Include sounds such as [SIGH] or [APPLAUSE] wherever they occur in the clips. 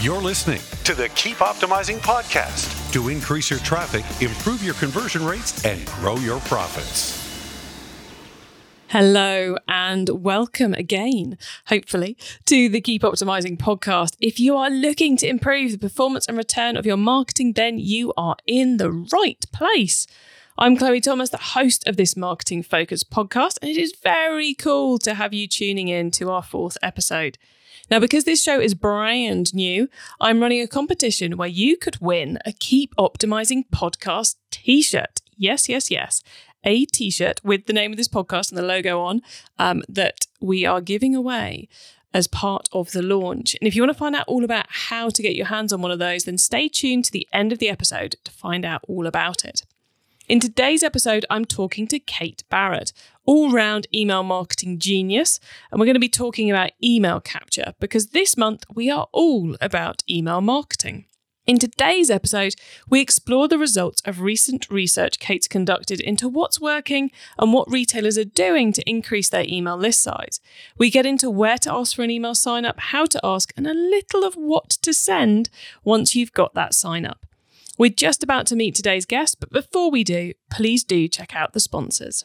You're listening to the Keep Optimizing podcast to increase your traffic, improve your conversion rates, and grow your profits. Hello and welcome again, hopefully, to the Keep Optimizing podcast. If you are looking to improve the performance and return of your marketing, then you are in the right place. I'm Chloe Thomas, the host of this marketing focused podcast, and it is very cool to have you tuning in to our fourth episode. Now, because this show is brand new, I'm running a competition where you could win a Keep Optimizing podcast t shirt. Yes, yes, yes. A t shirt with the name of this podcast and the logo on um, that we are giving away as part of the launch. And if you want to find out all about how to get your hands on one of those, then stay tuned to the end of the episode to find out all about it. In today's episode, I'm talking to Kate Barrett, all round email marketing genius, and we're going to be talking about email capture because this month we are all about email marketing. In today's episode, we explore the results of recent research Kate's conducted into what's working and what retailers are doing to increase their email list size. We get into where to ask for an email sign up, how to ask, and a little of what to send once you've got that sign up. We're just about to meet today's guest, but before we do, please do check out the sponsors.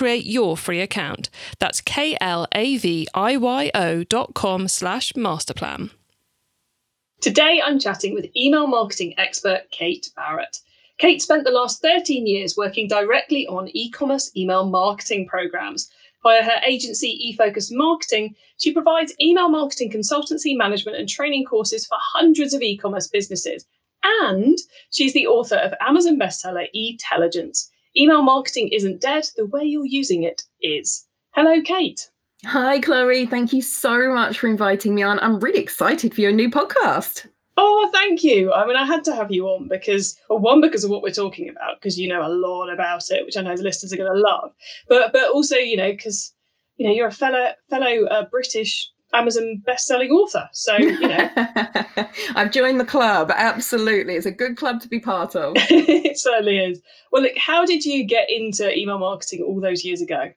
create your free account. That's K-L-A-V-I-Y-O dot com slash masterplan. Today I'm chatting with email marketing expert Kate Barrett. Kate spent the last 13 years working directly on e-commerce email marketing programs. Via her agency eFocus Marketing, she provides email marketing consultancy, management, and training courses for hundreds of e-commerce businesses. And she's the author of Amazon bestseller E-Telligence, Email marketing isn't dead, the way you're using it is. Hello, Kate. Hi, Chloe. Thank you so much for inviting me on. I'm really excited for your new podcast. Oh, thank you. I mean, I had to have you on because, well, one, because of what we're talking about, because you know a lot about it, which I know the listeners are going to love, but but also, you know, because you know you're a fellow fellow uh, British Amazon best-selling author. So you know, [LAUGHS] I've joined the club. Absolutely, it's a good club to be part of. [LAUGHS] it certainly is. Well, look, how did you get into email marketing all those years ago?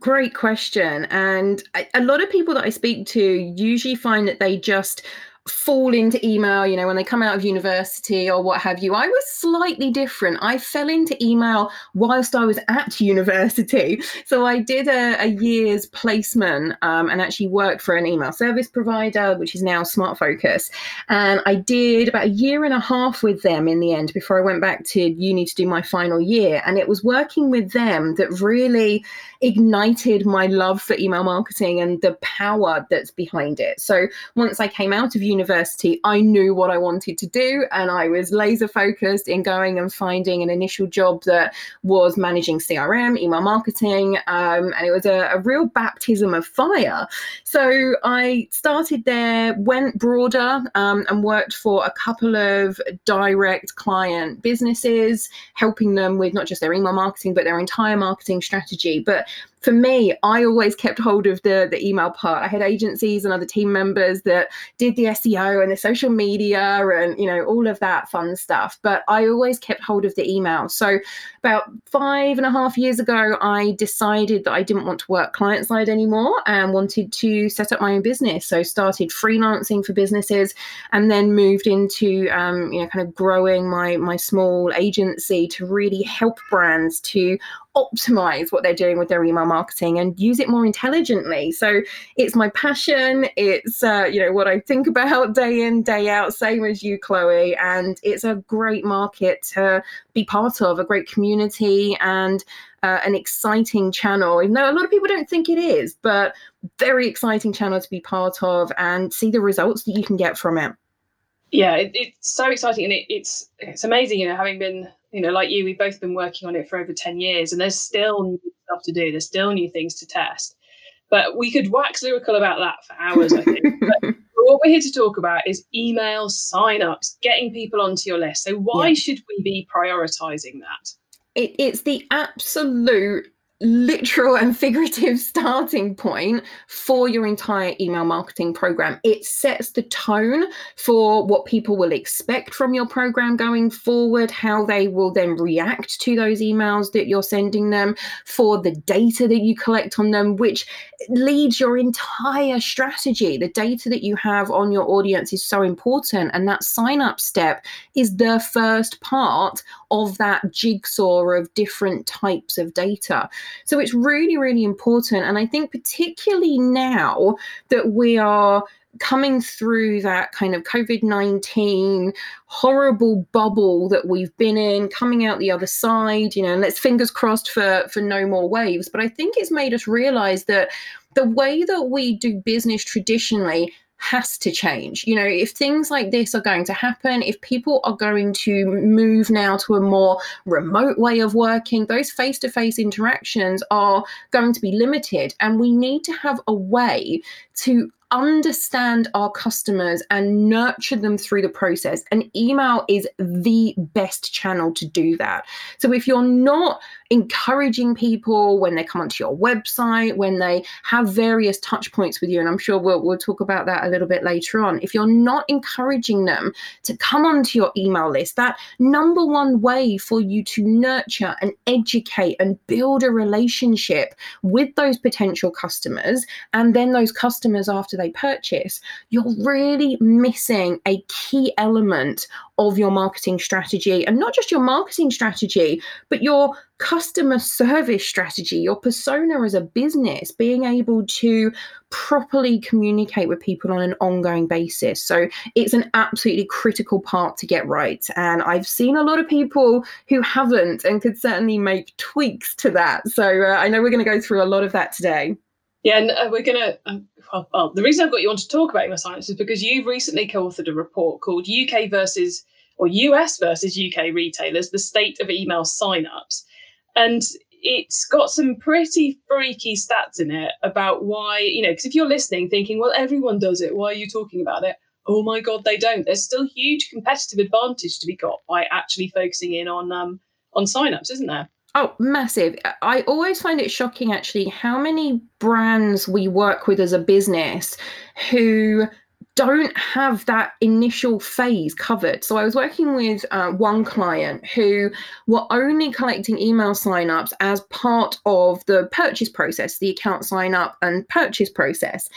Great question. And a lot of people that I speak to usually find that they just fall into email, you know, when they come out of university or what have you. I was slightly different. I fell into email whilst I was at [LAUGHS] university. So I did a, a year's placement um, and actually worked for an email service provider, which is now Smart Focus. And I did about a year and a half with them in the end before I went back to uni to do my final year. And it was working with them that really ignited my love for email marketing and the power that's behind it. So once I came out of university, I knew what I wanted to do and I was laser focused in going and finding an initial job that was managing CRM, email marketing, um, and it was a, a real baptism of fire. So I started there, went broader, um, and worked for a couple of direct client businesses, helping them with not just their email marketing, but their entire marketing strategy. But for me, I always kept hold of the the email part. I had agencies and other team members that did the SEO and the social media and you know all of that fun stuff. But I always kept hold of the email. So about five and a half years ago, I decided that I didn't want to work client side anymore and wanted to set up my own business. So started freelancing for businesses and then moved into um, you know kind of growing my my small agency to really help brands to optimize what they're doing with their email marketing and use it more intelligently. So it's my passion. It's uh, you know what I think about [LAUGHS] day in day out, same as you, Chloe. And it's a great market to be part of, a great community, and uh, an exciting channel. Even though a lot of people don't think it is, but very exciting channel to be part of and see the results that you can get from it. Yeah, it, it's so exciting, and it, it's it's amazing. You know, having been you know, like you, we've both been working on it for over 10 years and there's still new stuff to do. There's still new things to test. But we could wax lyrical about that for hours, I think. [LAUGHS] but what we're here to talk about is email signups, getting people onto your list. So why yeah. should we be prioritizing that? It, it's the absolute literal and [LAUGHS] figurative starting point for your entire email marketing program. It sets the tone for what people will expect from your program going forward, how they will then react to those emails that you're sending them, for the data that you collect on them, which leads your entire strategy. The data that you have on your audience is so important. And that sign up step is the first part of that jigsaw of different types of data. So it's really, really important. And I think, particularly now that we are coming through that kind of COVID 19 horrible bubble that we've been in, coming out the other side, you know, and let's fingers crossed for, for no more waves. But I think it's made us realize that the way that we do business traditionally has to change. You know, if things like this are going to happen, if people are going to move now to a more remote way of working, those face to face interactions are going to be limited. And we need to have a way to understand our customers and nurture them through the process. And email is the best channel to do that. So if you're not encouraging people when they come onto your website, when they have various touch points with you, and I'm sure we'll, we'll talk about that a little bit later on. If you're not encouraging them to come onto your email list, that number one way for you to nurture and educate and build a relationship with those potential customers, and then those customers after they purchase, you're really missing a key element of your marketing strategy and not just your marketing strategy, but your customer service strategy, your persona as a business, being able to properly communicate with people on an ongoing basis. So it's an absolutely critical part to get right. And I've seen a lot of people who haven't and could certainly make tweaks to that. So uh, I know we're going to go through a lot of that today. Yeah, and uh, we're going to. Um, well, well, the reason I've got you on to talk about email signups is because you've recently co authored a report called UK versus or US versus UK retailers, the state of email signups. And it's got some pretty freaky stats in it about why, you know, because if you're listening thinking, well, everyone does it, why are you talking about it? Oh my God, they don't. There's still huge competitive advantage to be got by actually focusing in on um, on signups, isn't there? Oh, massive. I always find it shocking actually how many brands we work with as a business who don't have that initial phase covered. So I was working with uh, one client who were only collecting email signups as part of the purchase process, the account sign up and purchase process.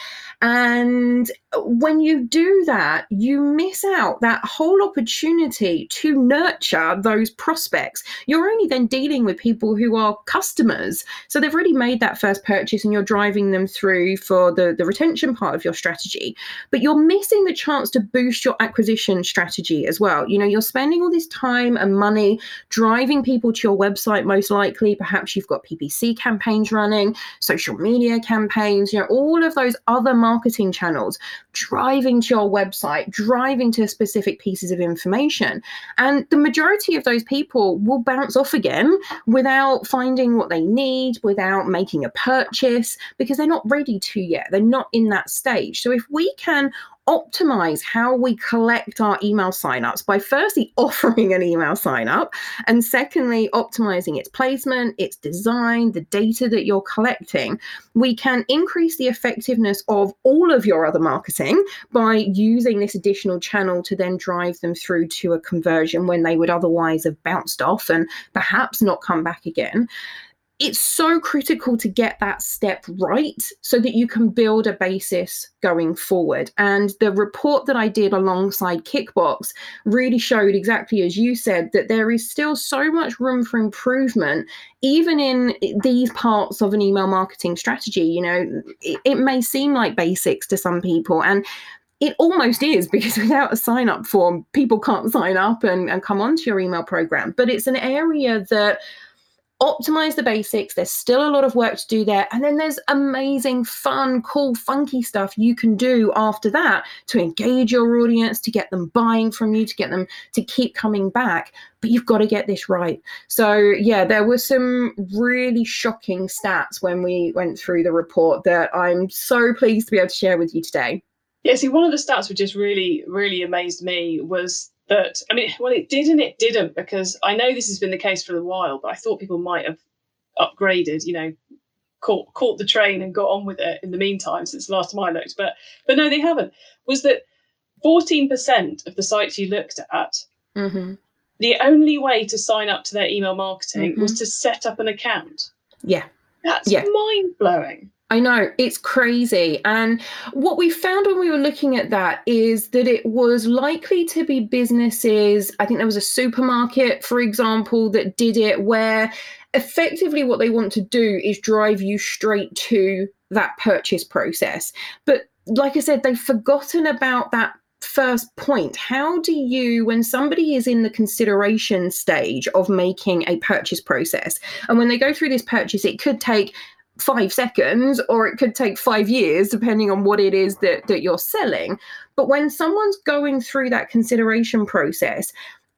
And when you do that, you miss out that whole opportunity to nurture those prospects. You're only then dealing with people who are customers. So they've already made that first purchase and you're driving them through for the, the retention part of your strategy. But you're missing the chance to boost your acquisition strategy as well. You know, you're spending all this time and money driving people to your website, most likely. Perhaps you've got PPC campaigns running, social media campaigns, you know, all of those other marketing channels driving to your website, driving to specific pieces of information. And the majority of those people will bounce off again without finding what they need, without making a purchase, because they're not ready to yet. They're not in that stage. So if we can optimize how we collect our email signups by firstly [LAUGHS] offering an email sign up and secondly optimizing its placement, its design, the data that you're collecting, we can increase the effectiveness of all of your other marketing by using this additional channel to then drive them through to a conversion when they would otherwise have bounced off and perhaps not come back again it's so critical to get that step right so that you can build a basis going forward. And the report that I did alongside Kickbox really showed exactly as you said that there is still so much room for improvement, even in these parts of an email marketing strategy. You know, it, it may seem like basics to some people. And it almost is because [LAUGHS] without a sign up form, people can't sign up and, and come onto your email program. But it's an area that optimize the basics. There's still a lot of work to do there. And then there's amazing, fun, cool, funky stuff you can do after that to engage your audience, to get them buying from you, to get them to keep coming back. But you've got to get this right. So, yeah, there were some really shocking stats when we went through the report that I'm so pleased to be able to share with you today. Yeah, see, one of the stats which just really, really amazed me was that I mean, well, it did and it didn't because I know this has been the case for a while, but I thought people might have upgraded, you know, caught caught the train and got on with it in the meantime since the last time I looked. But but no, they haven't. Was that fourteen percent of the sites you looked at? Mm-hmm. The only way to sign up to their email marketing Mm-hmm. was to set up an account. Yeah. That's Yeah. mind blowing. I know it's crazy. And what we found when we were looking at that is that it was likely to be businesses. I think there was a supermarket, for example, that did it where effectively what they want to do is drive you straight to that purchase process. But like I said, they've forgotten about that first point how do you when somebody is in the consideration stage of making a purchase process and when they go through this purchase it could take five seconds or it could take five years depending on what it is that that you're selling. But when someone's going through that consideration process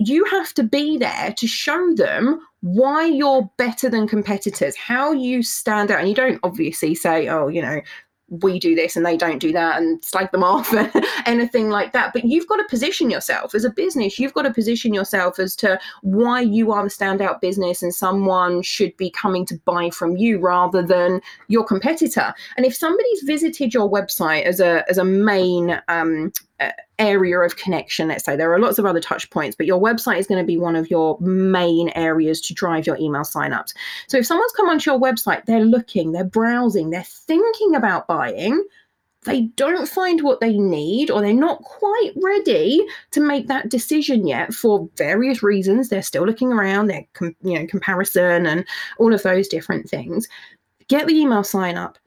you have to be there to show them why you're better than competitors how you stand out. And you don't obviously say oh you know we do this and they don't do that and slag them off [LAUGHS] and anything like that. But you've got to position yourself as a business. You've got to position yourself as to why you are the standout business and someone should be coming to buy from you rather than your competitor. And if somebody's visited your website as a as a main um, area of connection let's say. There are lots of other touch points but your website is going to be one of your main areas to drive your email signups. So if someone's come onto your website they're looking they're browsing they're thinking about buying they don't find what they need or they're not quite ready to make that decision yet for various reasons they're still looking around they're you know comparison and all of those different things get the email sign up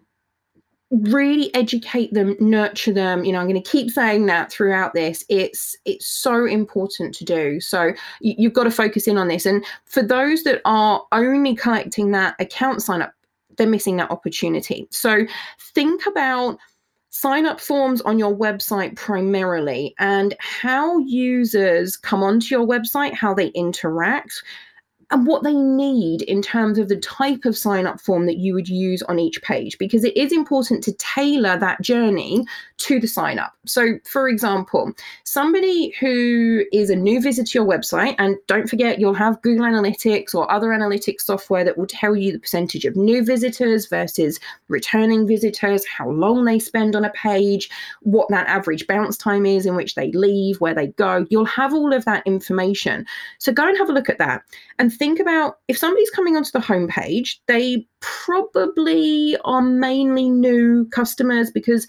really educate them nurture them you know i'm going to keep saying that throughout this it's it's so important to do. So you, you've got to focus in on this. And for those that are only collecting that account sign up they're missing that opportunity. So think about sign up forms on your website primarily and how users come onto your website how they interact and what they need in terms of the type of sign up form that you would use on each page because it is important to tailor that journey to the sign up. So, for example, somebody who is a new visitor to your website, and don't forget you'll have Google Analytics or other analytics software that will tell you the percentage of new visitors versus returning visitors, how long they spend on a page, what that average bounce time is in which they leave, where they go. You'll have all of that information. So, go and have a look at that and think about if somebody's coming onto the homepage, they probably are mainly new customers because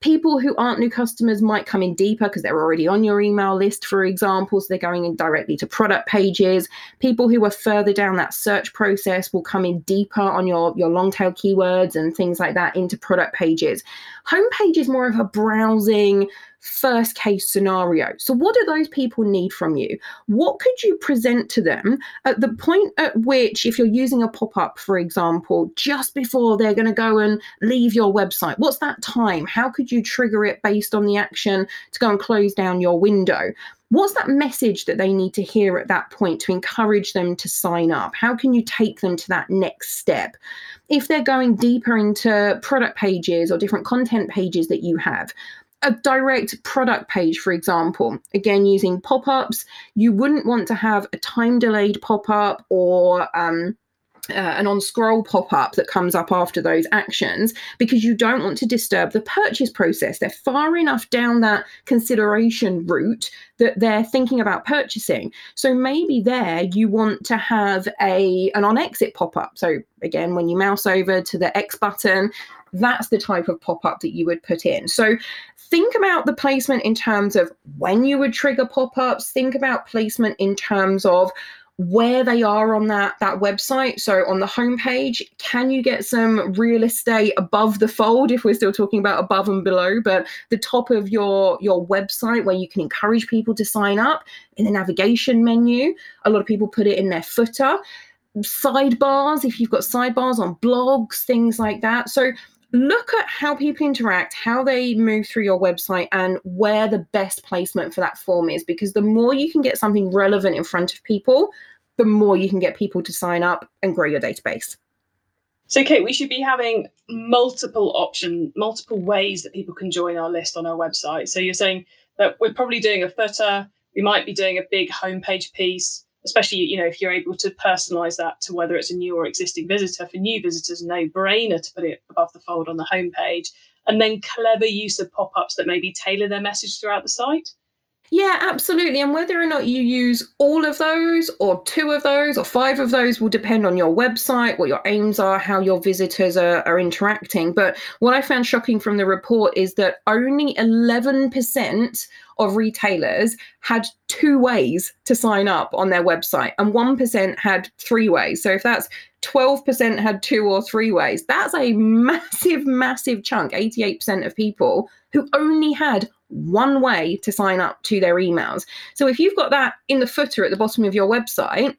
people who aren't new customers might come in deeper because they're already on your email list, for example. So they're going in directly to product pages. People who are further down that search process will come in deeper on your, your long tail keywords and things like that into product pages. Homepage is more of a browsing first case scenario. So, what do those people need from you? What could you present to them at the point at which, if you're using a pop up, for example, just before they're going to go and leave your website? What's that time? How could you trigger it based on the action to go and close down your window? What's that message that they need to hear at that point to encourage them to sign up? How can you take them to that next step? If they're going deeper into product pages or different content pages that you have, a direct product page, for example, again using pop ups, you wouldn't want to have a time delayed pop up or um, uh, an on scroll pop up that comes up after those actions because you don't want to disturb the purchase process. They're far enough down that consideration route that they're thinking about purchasing. So maybe there you want to have a an on exit pop up. So again, when you mouse over to the X button, that's the type of pop up that you would put in. So think about the placement in terms of when you would trigger pop ups, think about placement in terms of where they are on that that website so on the homepage can you get some real estate above the fold if we're still talking about above and below but the top of your your website where you can encourage people to sign up in the navigation menu a lot of people put it in their footer sidebars, if you've got sidebars on blogs, things like that. So look at how people interact, how they move through your website, and where the best placement for that form is. Because the more you can get something relevant in front of people, the more you can get people to sign up and grow your database. So, Kate, we should be having multiple option, multiple ways that people can join our list on our website. So, you're saying that we're probably doing a footer, we might be doing a big homepage piece, especially you know if you're able to personalize that to whether it's a new or existing visitor for new visitors no brainer to put it above the fold on the homepage and then clever use of pop-ups that maybe tailor their message throughout the site yeah, absolutely. And whether or not you use all of those, or two of those, or five of those will depend on your website, what your aims are, how your visitors are, are interacting. But what I found shocking from the report is that only 11% of retailers had two ways to sign up on their website, and 1% had three ways. So if that's 12% had two or three ways, that's a massive, massive chunk 88% of people who only had one way to sign up to their emails. So if you've got that in the footer at the bottom of your website,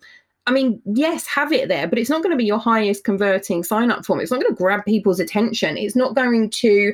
I mean, yes, have it there, but it's not going to be your highest converting sign up form. It's not going to grab people's attention. It's not going to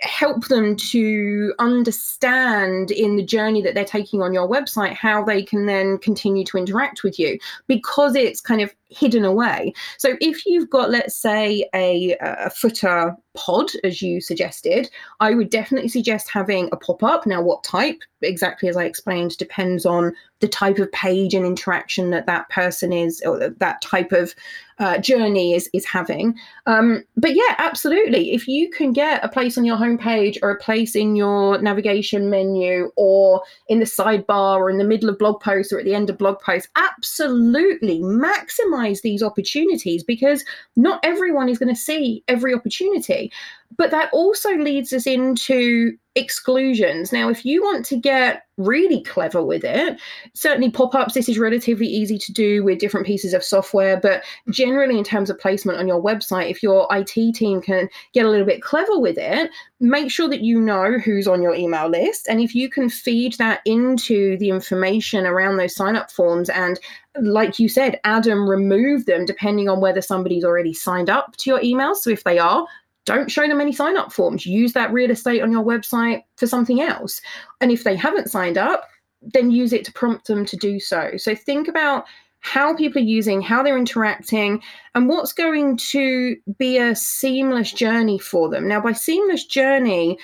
help them to understand in the journey that they're taking on your website how they can then continue to interact with you. Because it's kind of hidden away. So if you've got, let's say, a, a footer pod, as you suggested, I would definitely suggest having a pop up. Now, what type? Exactly as I explained, depends on the type of page and interaction that that person is, or that type of uh, journey is is having. Um, but yeah, absolutely. If you can get a place on your homepage or a place in your navigation menu or in the sidebar or in the middle of blog posts or at the end of blog posts, absolutely maximize maximize these opportunities because not everyone is going to see every opportunity. But that also leads us into exclusions. Now, if you want to get really clever with it, certainly pop ups, this is relatively easy to do with different pieces of software. But generally, in terms of placement on your website, if your IT team can get a little bit clever with it, make sure that you know who's on your email list. And if you can feed that into the information around those sign up forms and like you said, Adam, remove them depending on whether somebody's already signed up to your email. So if they are, don't show them any sign up forms. Use that real estate on your website for something else. And if they haven't signed up, then use it to prompt them to do so. So think about how people are using, how they're interacting, and what's going to be a seamless journey for them. Now, by seamless journey,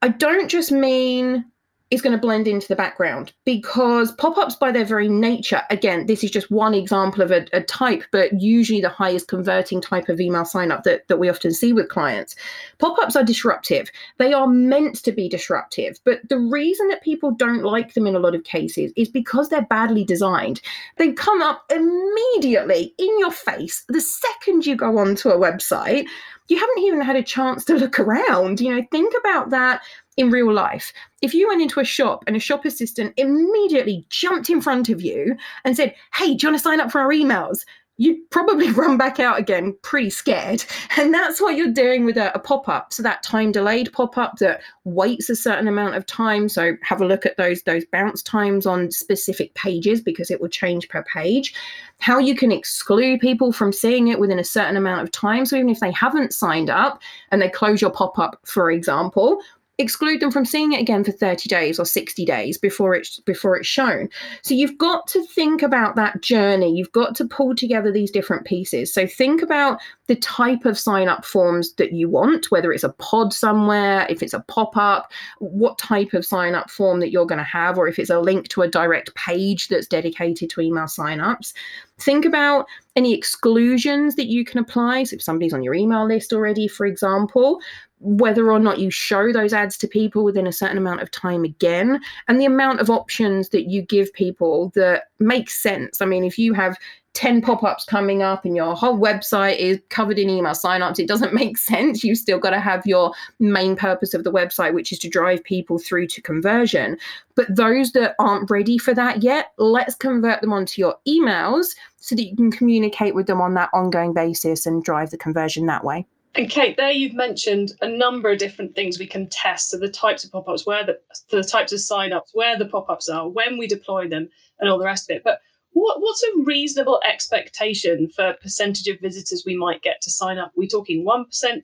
I don't just mean is going to blend into the background because pop-ups by their very nature again this is just one example of a, a, type but usually the highest converting type of email sign up that, that we often see with clients. Pop-ups are disruptive. They are meant to be disruptive but the reason that people don't like them in a lot of cases is because they're badly designed. They come up immediately in your face the second you go onto a website. You haven't even had a chance to look around you know think about that in real life. If you went into a shop and a shop assistant immediately jumped in front of you and said, Hey, do you want to sign up for our emails? You'd probably [LAUGHS] run back out again pretty scared. And that's what you're doing with a, a pop up. So, that time delayed pop up that waits a certain amount of time. So, have a look at those, those bounce times on specific pages because it will change per page. How you can exclude people from seeing it within a certain amount of time. So, even if they haven't signed up and they close your pop up, for example, exclude them from seeing it again for 30 days or 60 days before it's before it's shown. So you've got to think about that journey. You've got to pull together these different pieces. So think about the type of sign up forms that you want whether it's a pod somewhere if it's a pop-up what type of sign up form that you're going to have or if it's a link to a direct page that's dedicated to email sign-ups. Think about any exclusions that you can apply. So if somebody's on your email list already for example whether or not you show those ads to people within a certain amount of time again and the amount of options that you give people that makes sense. I mean if you have 10 pop-ups coming up and your whole website is covered in email sign-ups it doesn't [LAUGHS] make sense. You've still got to have your main purpose of the website which is to drive people through to conversion. But those that aren't ready for that yet let's convert them onto your emails so that you can communicate with them on that ongoing basis and drive the conversion that way and Kate, there you've mentioned a number of different things we can test. So the types of pop-ups, where the, the types of sign-ups, where the pop-ups are, when we deploy them, and all the rest of it. But what, what's a reasonable expectation for percentage of visitors we might get to sign up? Are we talking 1%, 10%,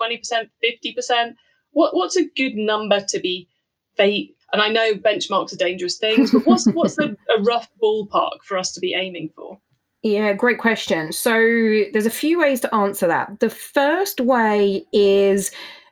20%, 50%? What, what's a good number to be and I know benchmarks are dangerous things, but what's what's a, a rough ballpark for us to be aiming for? Yeah, great question. So there's a few ways to answer that. The first way is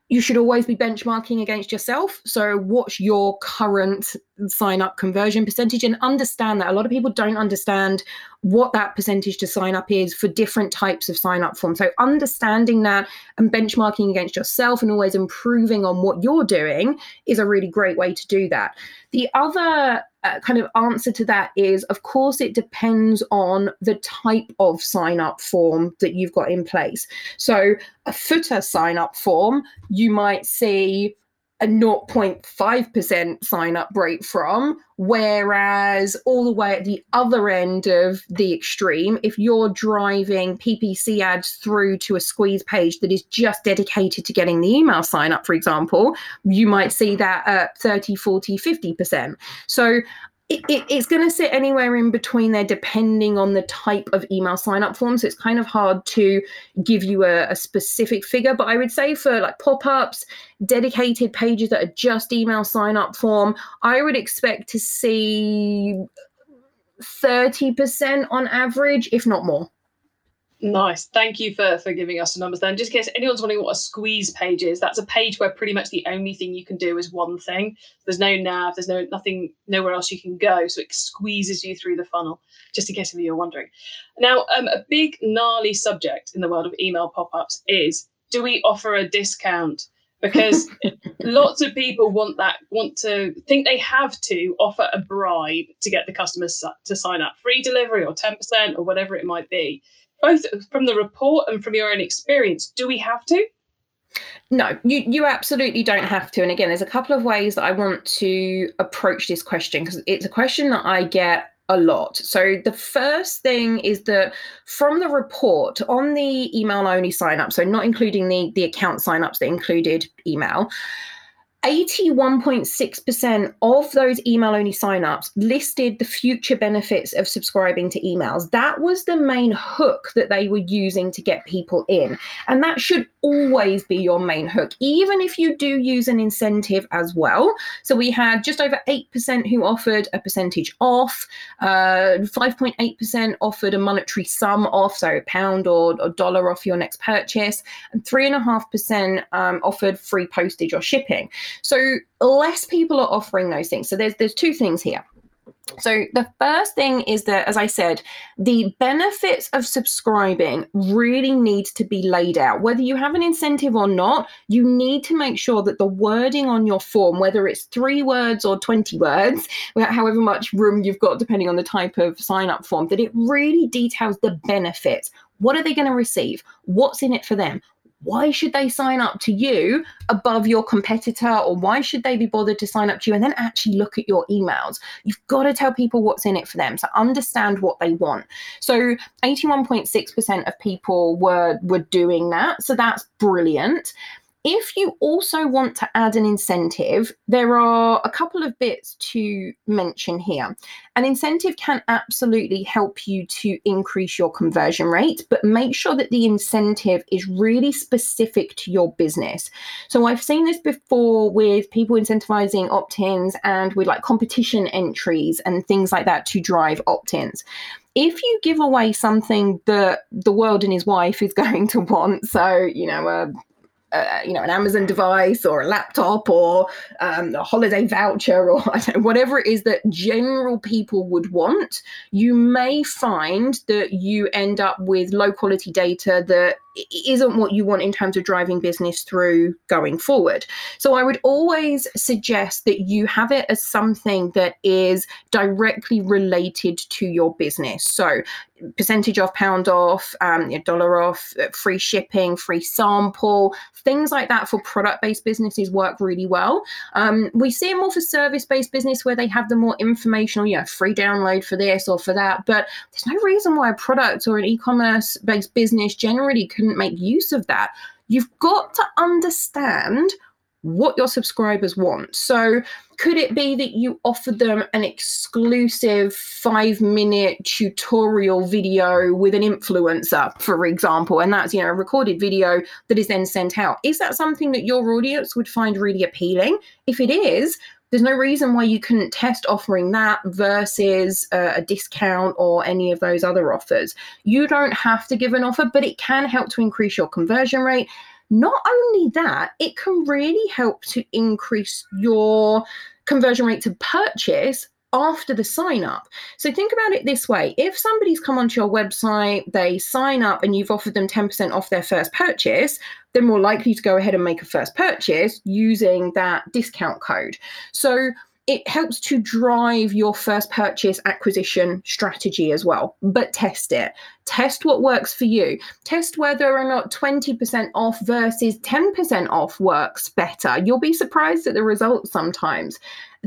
you should always be benchmarking against yourself. So, what's your current sign up conversion percentage? And understand that a lot of people don't understand what that percentage to sign up is for different types of sign up forms. So, understanding that and benchmarking against yourself and always improving on what you're doing is a really great way to do that. The other uh, kind of answer to that is of course it depends on the type of sign up form that you've got in place. So a footer sign up form you might see a 0.5% sign up rate from. Whereas all the way at the other end of the extreme, if you're driving PPC ads through to a squeeze page that is just dedicated to getting the email sign up, for example, you might see that at 30, 40, 50%. So it, it, it's going to sit anywhere in between there depending on the type of email sign up form so it's kind of hard to give you a, a specific figure but i would say for like pop-ups dedicated pages that are just email sign up form i would expect to see 30% on average if not more Nice. Thank you for, for giving us the numbers then. Just in case anyone's wondering what a squeeze page is, that's a page where pretty much the only thing you can do is one thing. There's no nav, there's no nothing, nowhere else you can go. So it squeezes you through the funnel, just in case of you are wondering. Now, um, a big gnarly subject in the world of email pop-ups is do we offer a discount? Because [LAUGHS] lots of people want that, want to think they have to offer a bribe to get the customers to sign up, free delivery or 10% or whatever it might be both from the report and from your own experience, do we have to? No, you, you absolutely don't have to. And again, there's a couple of ways that I want to approach this question because it's a question that I get a lot. So the first thing is that from the report on the email only sign up, so not including the, the account sign ups that included email, 81.6% of those email only signups listed the future benefits of subscribing to emails. That was the main hook that they were using to get people in. And that should always be your main hook, even if you do use an incentive as well. So we had just over 8% who offered a percentage off, uh, 5.8% offered a monetary sum off, so pound or dollar off your next purchase, and 3.5% um, offered free postage or shipping. So less people are offering those things. So there's there's two things here. So, the first thing is that, as I said, the benefits of subscribing really need to be laid out. Whether you have an incentive or not, you need to make sure that the wording on your form, whether it's three words or 20 words, however much room you've got, depending on the type of sign up form, that it really details the benefits. What are they going to receive? What's in it for them? Why should they sign up to you above your competitor? Or why should they be bothered to sign up to you and then actually look at your emails? You've got to tell people what's in it for them. So understand what they want. So 81.6% of people were were doing that. So that's brilliant if you also want to add an incentive, there are a couple of bits to mention here. An incentive can absolutely help you to increase your conversion rate, but make sure that the incentive is really specific to your business. So I've seen this before with people incentivizing opt ins and with like competition entries and things like that to drive opt ins if you give away something that the world and his wife is [LAUGHS] going to want, so you know, a you know an Amazon device or a laptop or um, a holiday voucher or [LAUGHS] know, whatever it is that general people would want, you may find that you end up with low quality data that isn't what you want in terms of driving business through going forward. So I would always suggest that you have it as something that is directly related to your business. So percentage off, pound off, um, dollar off, uh, free shipping, free sample, things like that for product based businesses work really well. Um, we see it more for service based business where they have the more informational, you know, free download for this or for that. But there's no reason why a product or an e commerce based business generally couldn't make use of that. You've got to understand what your subscribers want. So, could it be that you offer them an exclusive five minute tutorial video with an influencer, for example, and that's you know a recorded video that is then sent out? Is that something that your audience would find really appealing? If it is, there's no reason why you couldn't test offering that versus uh, a discount or any of those other offers. You don't have to give an offer, but it can help to increase your conversion rate. Not only that, it can really help to increase your conversion rate to purchase after the sign up. So think about it this way if somebody's come onto your website, they sign up, and you've offered them 10% off their first purchase, they're more likely to go ahead and make a first purchase using that discount code. So it helps to drive your first purchase acquisition strategy as well. But test it. Test what works for you. Test whether or not 20% off versus 10% off works better. You'll be surprised at the results sometimes.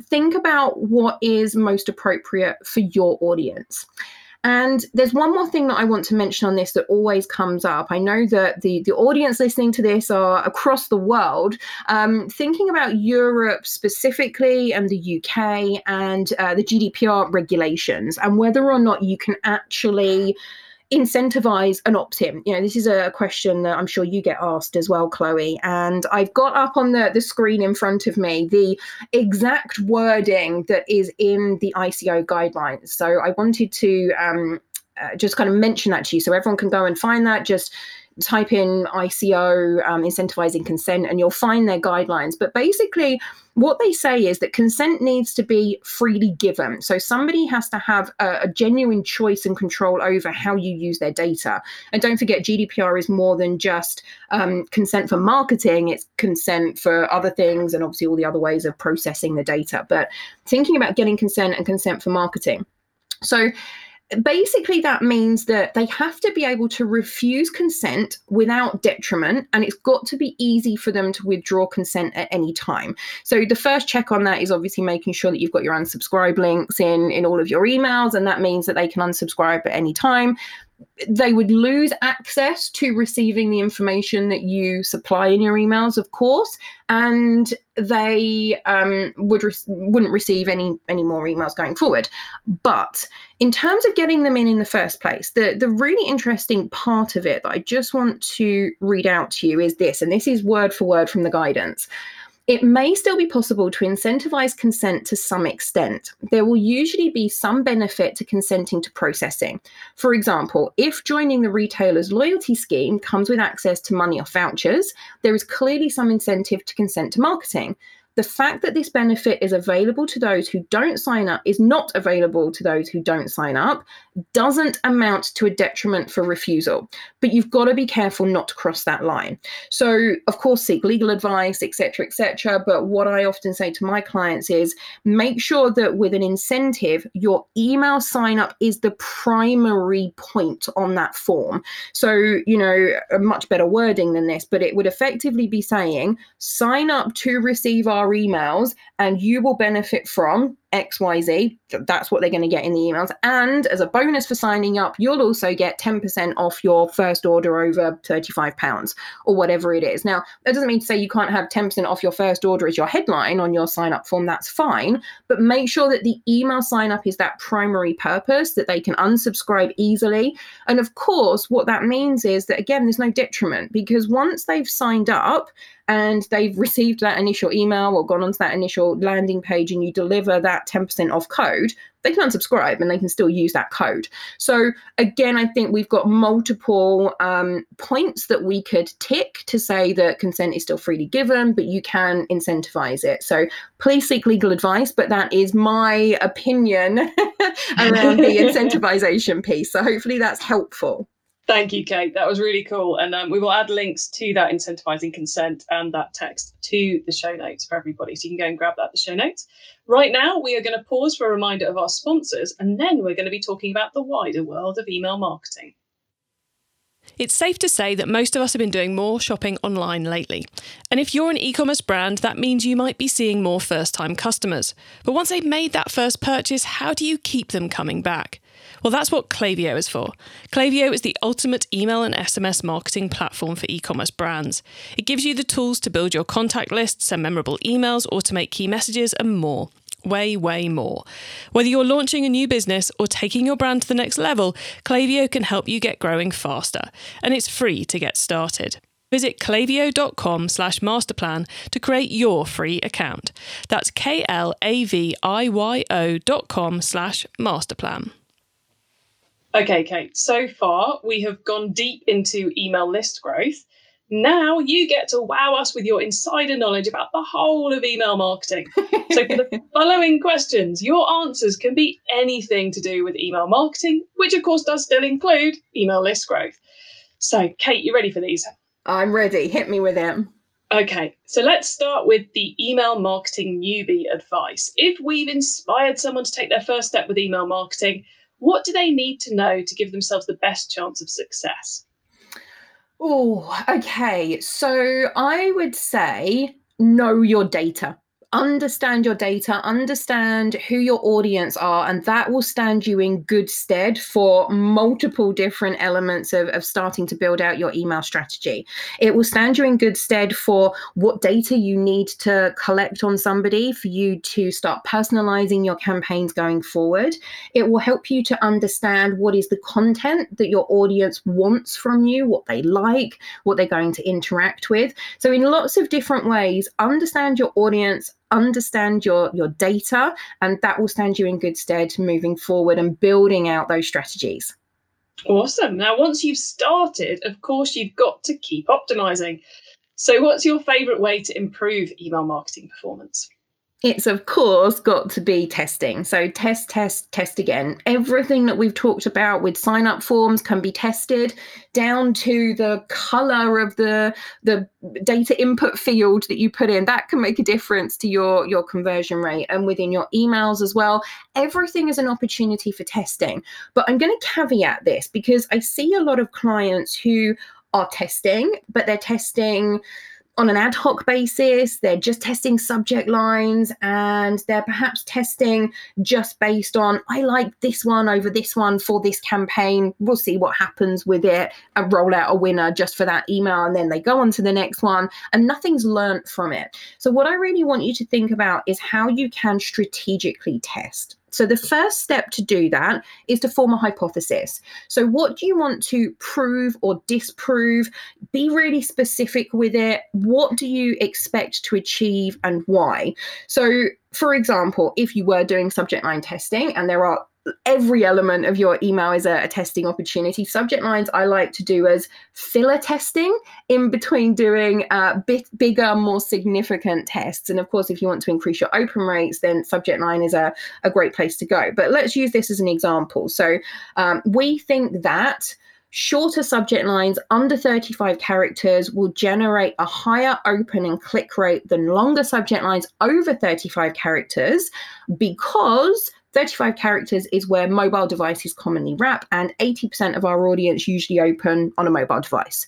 Think about what is most appropriate for your audience. And there's one more thing that I want to mention on this that always comes up. I know that the, the audience listening to this are across the world. Um, thinking about Europe specifically and the UK and uh, the GDPR regulations and whether or not you can actually incentivize an opt-in? You know, this is a question that I'm sure you get asked as well, Chloe. And I've got up on the, the screen in front of me the exact wording that is in the ICO guidelines. So I wanted to um, uh, just kind of mention that to you so everyone can go and find that. Just type in ICO, um, incentivizing consent, and you'll find their guidelines. But basically, what they say is that consent needs to be freely given. So somebody has to have a, a, genuine choice and control over how you use their data. And don't forget, GDPR is more than just um, consent for marketing, it's consent for other things and obviously all the other ways of processing the data. But thinking about getting consent and consent for marketing. So basically that means that they have to be able to refuse consent without detriment and it's got to be easy for them to withdraw consent at any time. So the first check on that is obviously making sure that you've got your unsubscribe links in in all of your emails and that means that they can unsubscribe at any time they would lose access to receiving the information that you supply in your emails, of course, and they um, would re- wouldn't receive any any more emails going forward. But in terms of getting them in in the first place, the the really interesting part of it that I just want to read out to you is this, and this is word for word from the guidance. It may still be possible to incentivize consent to some extent. There will usually be some benefit to consenting to processing. For example, if joining the retailer's loyalty scheme comes with access to money off vouchers, there is clearly some incentive to consent to marketing the fact that this benefit is available to those who don't sign up is not available to those who don't sign up doesn't amount to a detriment for refusal but you've got to be careful not to cross that line. So of course seek legal advice etc etc but what i often say to my clients is make sure that with an incentive your email sign up is the primary point on that form. So you know a much better wording than this but it would effectively be saying sign up to receive our emails and you will benefit from XYZ. That's what they're going to get in the emails. And as a bonus for signing up, you'll also get 10% off your first order over £35 or whatever it is. Now, that doesn't mean to say you can't have 10% off your first order as your headline on your sign up form. That's fine. But make sure that the email sign up is that primary purpose, that they can unsubscribe easily. And of course, what that means is that, again, there's no detriment because once they've signed up, and they've received that initial email or gone onto that initial landing page and you deliver that 10% off code, they can unsubscribe and they can still use that code. So, again, I think we've got multiple um, points that we could tick to say that consent is still freely given, but you can incentivize it. So, please seek legal advice, but that is my opinion [LAUGHS] around the [LAUGHS] incentivization piece. So, hopefully, that's helpful. Thank you, Kate. That was really cool. And um, we will add links to that incentivizing consent and that text to the show notes for everybody. So you can go and grab that, the show notes. Right now, we are going to pause for a reminder of our sponsors, and then we're going to be talking about the wider world of email marketing. It's safe to say that most of us have been doing more shopping online lately. And if you're an e commerce brand, that means you might be seeing more first time customers. But once they've made that first purchase, how do you keep them coming back? Well, that's what Klaviyo is for. Klaviyo is the ultimate email and SMS marketing platform for e commerce brands. It gives you the tools to build your contact list, send memorable emails, automate key messages, and more. Way, way more. Whether you're launching a new business or taking your brand to the next level, Klaviyo can help you get growing faster. And it's free to get started. Visit klaviyo.com slash masterplan to create your free account. That's K-L-A-V-I-Y-O dot com slash masterplan. Okay, Kate, so far we have gone deep into email list growth. Now you get to wow us with your insider knowledge about the whole of email marketing. [LAUGHS] so, for the following questions, your answers can be anything to do with email marketing, which of course does still include email list growth. So, Kate, you ready for these? I'm ready. Hit me with them. Okay, so let's start with the email marketing newbie advice. If we've inspired someone to take their first step with email marketing, what do they need to know to give themselves the best chance of success? Oh, okay. So I would say know your data understand your data, understand who your audience are, and that will stand you in good stead for multiple different elements of, of starting to build out your email strategy. It will stand you in good stead for what data you need to collect on somebody for you to start personalizing your campaigns going forward. It will help you to understand what is the content that your audience wants from you, what they like, what they're going to interact with. So, in lots of different ways, understand your audience understand your your data and that will stand you in good stead moving forward and building out those strategies. Awesome. Now once you've started of course you've got to keep optimizing. So what's your favorite way to improve email marketing performance it's of course got to be testing. So test, test, test again. Everything that we've talked about with sign up forms can be tested down to the color of the the data input field that you put in. That can make a difference to your your conversion rate and within your emails as well. Everything is an opportunity for testing. But I'm going to caveat this because I see a lot of clients who are testing, but they're testing on an ad hoc basis. They're just testing subject lines and they're perhaps testing just based on, I like this one over this one for this campaign. We'll see what happens with it and roll out a winner just for that email. And then they go on to the next one and nothing's learned from it. So, what I really want you to think about is how you can strategically test. So, the first step to do that is to form a hypothesis. So, what do you want to prove or disprove? Be really specific with it. What do you expect to achieve and why? So, for example, if you were doing subject line testing and there are every element of your email is a, a, testing opportunity. Subject lines I like to do as filler testing in between doing uh, bigger, more significant tests. And of course, if you want to increase your open rates, then subject line is a, a great place to go. But let's use this as an example. So um, we think that Shorter subject lines under 35 characters will generate a higher open and click rate than longer subject lines over 35 characters because 35 characters is where mobile devices commonly wrap, and 80% of our audience usually open on a mobile device.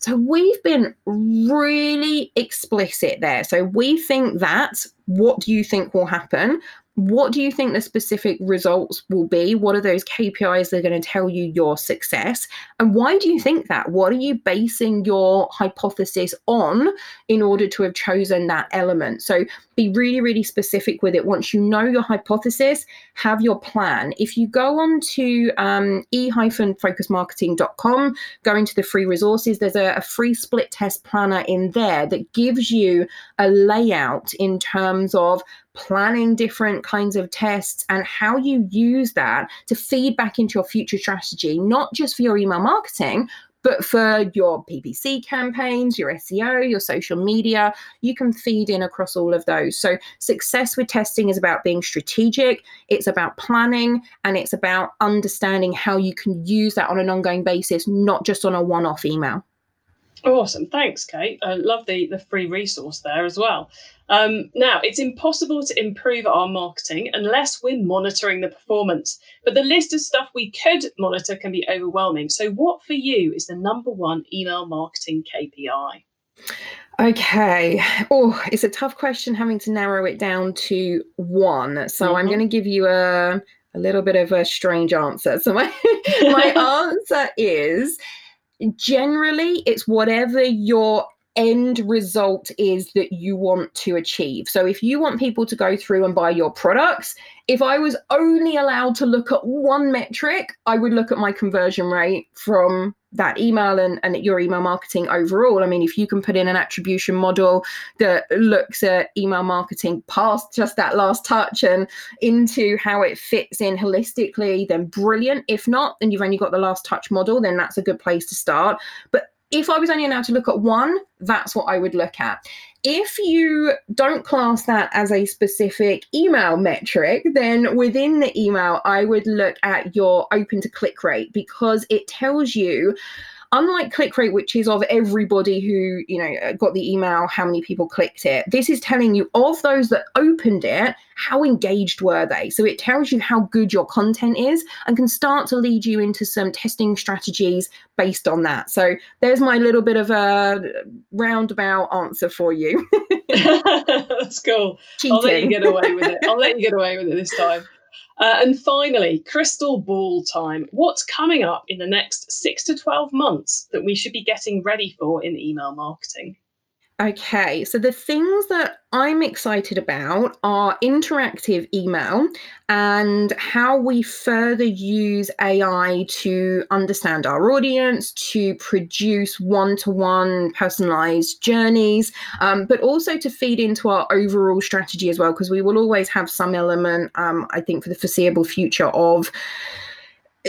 So we've been really explicit there. So we think that what do you think will happen? What do you think the specific results will be? What are those KPIs that are going to tell you your success? And why do you think that? What are you basing your hypothesis on in order to have chosen that element? So be really, really specific with it. Once you know your hypothesis, have your plan. If you go on to um, e-focusmarketing.com, go into the free resources, there's a, a free split test planner in there that gives you a layout in terms of planning different kinds of tests and how you use that to feed back into your future strategy, not just for your email marketing, but for your PPC campaigns, your SEO, your social media, you can feed in across all of those. So, success with testing is about being strategic, it's about planning, and it's about understanding how you can use that on an ongoing basis, not just on a one off email. Awesome. Thanks, Kate. I love the, the free resource there as well. Um, now, it's impossible to improve our marketing unless we're monitoring the performance. But the list of stuff we could monitor can be overwhelming. So, what for you is the number one email marketing KPI? Okay. Oh, it's a tough question having to narrow it down to one. So, mm-hmm. I'm going to give you a a little bit of a strange answer. So my [LAUGHS] my [LAUGHS] answer is generally it's whatever your end result is that you want to achieve. So if you want people to go through and buy your products, if I was only allowed to look at one metric, I would look at my conversion rate from that email and, and your email marketing overall. I mean, if you can put in an attribution model that looks at email marketing past just that last touch and into how it fits in holistically, then brilliant. If not, and you've only got the last touch model, then that's a good place to start. But if I was only allowed to look at one, that's what I would look at. If you don't class that as a specific email metric, then within the email, I would look at your open to click rate because it tells you unlike click rate which is of everybody who you know uh, got the email how many people clicked it this is telling you of those that opened it how engaged were they. So it tells you how good your content is and can start to lead you into some testing strategies based on that. So there's my little bit of a roundabout answer for you. [LAUGHS] That's cool. Cheating. i'll let you get away with it. I'll let you get [LAUGHS] away with it this time uh, and finally, crystal ball time. What's coming up in the next six to 12 months that we should be getting ready for in email marketing? Okay, so the things that I'm excited about are interactive email and how we further use AI to understand our audience, to produce one to one personalized journeys, um, but also to feed into our overall strategy as well, because we will always have some element, um, I think, for the foreseeable future of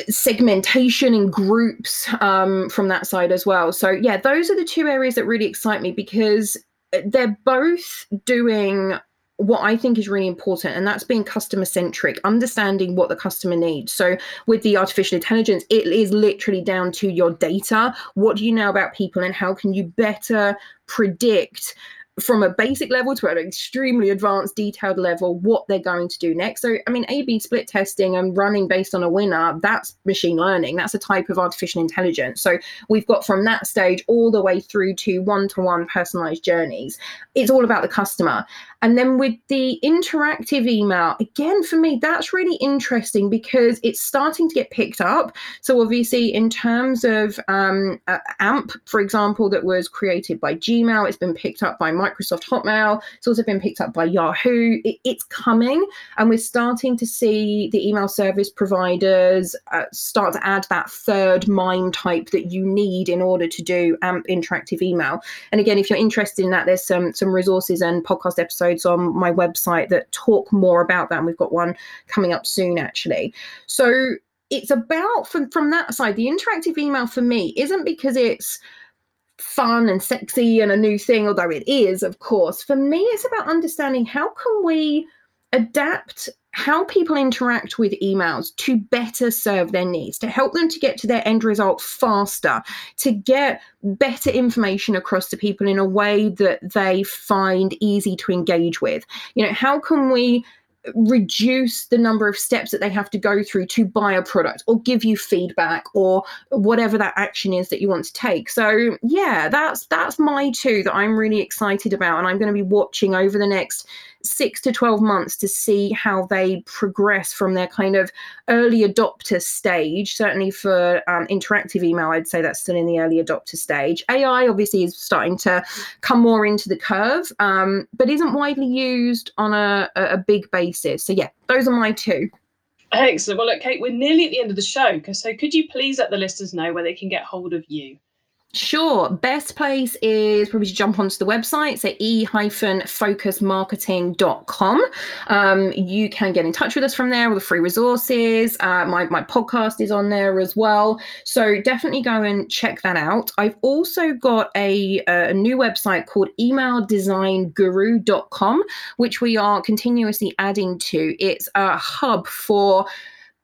segmentation in groups um, from that side as well. So, yeah, those are the two areas that really excite me because they're both doing what I think is really important, and that's being customer centric, understanding what the customer needs. So, with the artificial intelligence, it is literally down to your data. What do you know about people, and how can you better predict from a basic level to an extremely advanced detailed level what they're going to do next. So i mean a b split testing and running based on a winner that's machine learning. That's a type of artificial intelligence. So we've got from that stage all the way through to one-to-one personalized journeys. It's all about the customer. And then with the interactive email, again, for me, that's really interesting because it's starting to get picked up. So, obviously, in terms of um, AMP, for example, that was created by Gmail, it's been picked up by Microsoft Hotmail, it's also been picked up by Yahoo. It, it's coming, and we're starting to see the email service providers uh, start to add that third MIME type that you need in order to do AMP interactive email. And again, if you're interested in that, there's some, some resources and podcast episodes on my website that talk more about that. And we've got one coming up soon, actually. So it's about from from that side. The interactive email for me isn't because it's fun and sexy and a new thing, although it is, of course. For me, it's about understanding how can we adapt how people interact with emails to better serve their needs, to help them to get to their end result faster, to get better information across to people in a way that they find easy to engage with. You know, how can we reduce the number of steps that they have to go through to buy a product or give you feedback or whatever that action is that you want to take. So yeah that's that's my two that i'm really excited about and i'm going to be watching over the next six to 12 months to see how they progress from their kind of early adopter stage. Certainly for um, interactive email, I'd say that's still in the early adopter stage. AI obviously is starting to come more into the curve, um, but isn't widely used on a, a big basis. So, yeah, those are my two. Excellent. Well, look, Kate, we're nearly at the end of the show. So, could you please let the listeners know where they can get hold of you? Sure. Best place is probably to jump onto the website, so e-focusmarketing.com. Um, you can get in touch with us from there with the free resources. Uh, my, my podcast is on there as well. So definitely go and check that out. I've also got a, a new website called emaildesignGuru.com, which we are continuously adding to. It's a hub for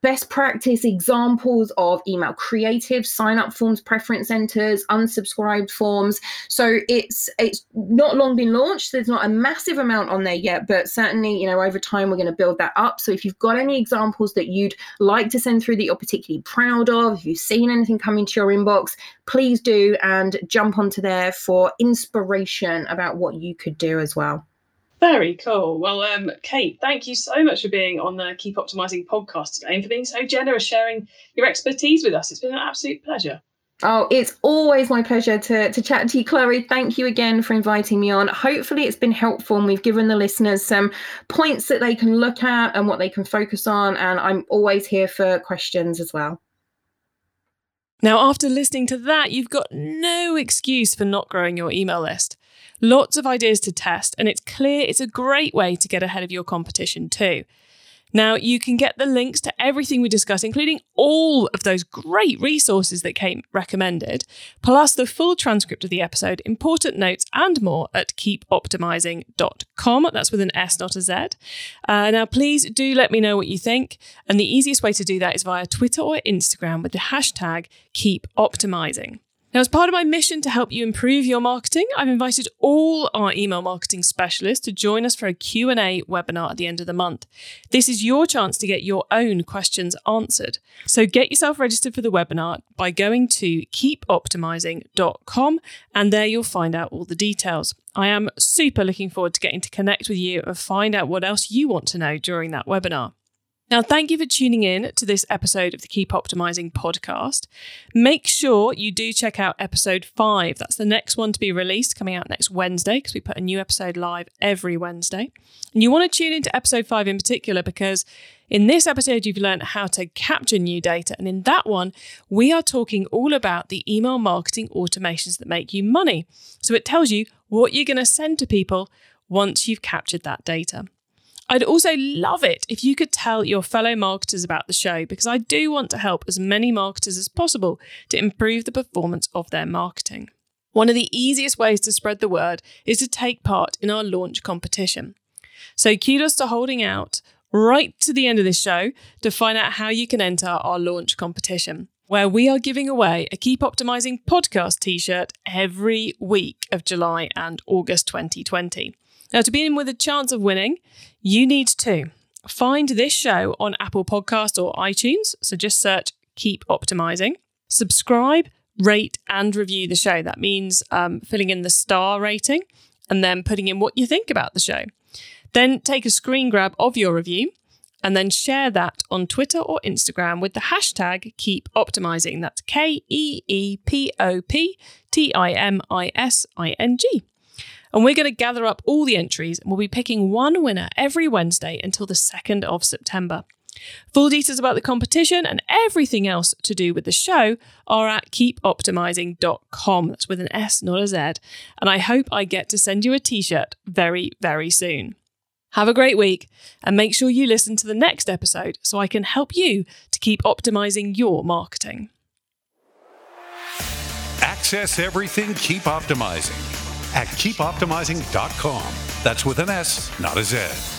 best practice examples of email creative sign up forms preference centers unsubscribed forms. So it's it's not long been launched. There's not a massive amount on there yet but certainly you know over time we're going to build that up. So if you've got any examples that you'd like to send through that you're particularly proud of if you've seen anything come into your inbox please do and jump onto there for inspiration about what you could do as well Very cool. Well, um, Kate, thank you so much for being on the Keep Optimizing podcast today and for being so generous sharing your expertise with us. It's been an absolute pleasure. Oh, it's always my pleasure to, to chat to you, Chloe. Thank you again for inviting me on. Hopefully, it's been helpful and we've given the listeners some points that they can look at and what they can focus on. And I'm always here for questions as well. Now, after listening to that, you've got no excuse for not growing your email list. Lots of ideas to test, and it's clear it's a great way to get ahead of your competition too. Now, you can get the links to everything we discussed, including all of those great resources that Kate recommended, plus the full transcript of the episode, important notes, and more at keepoptimising.com. That's with an S, not a Z. Uh, now, please do let me know what you think. And the easiest way to do that is via Twitter or Instagram with the hashtag keepoptimizing. Now, as part of my mission to help you improve your marketing, I've invited all our email marketing specialists to join us for a Q&A webinar at the end of the month. This is your chance to get your own questions answered. So get yourself registered for the webinar by going to keepoptimising.com and there you'll find out all the details. I am super looking forward to getting to connect with you and find out what else you want to know during that webinar. Now, thank you for tuning in to this episode of the Keep Optimizing podcast. Make sure you do check out episode five. That's the next one to be released, coming out next Wednesday, because we put a new episode live every Wednesday. And you want to tune into episode five in particular, because in this episode, you've learned how to capture new data. And in that one, we are talking all about the email marketing automations that make you money. So it tells you what you're going to send to people once you've captured that data. I'd also love it if you could tell your fellow marketers about the show because I do want to help as many marketers as possible to improve the performance of their marketing. One of the easiest ways to spread the word is to take part in our launch competition. So, kudos to holding out right to the end of this show to find out how you can enter our launch competition, where we are giving away a Keep Optimizing podcast t shirt every week of July and August 2020. Now, to be in with a chance of winning, you need to find this show on Apple Podcast or iTunes. So just search Keep Optimizing. Subscribe, rate, and review the show. That means um, filling in the star rating and then putting in what you think about the show. Then take a screen grab of your review and then share that on Twitter or Instagram with the hashtag Keep Optimizing. That's K E E P O P T I M I S I N G. And we're going to gather up all the entries and we'll be picking one winner every Wednesday until the 2nd of September. Full details about the competition and everything else to do with the show are at keepoptimising.com. That's with an S, not a Z. And I hope I get to send you a t shirt very, very soon. Have a great week and make sure you listen to the next episode so I can help you to keep optimizing your marketing. Access everything, keep optimizing at keepoptimising.com. That's with an S, not a Z.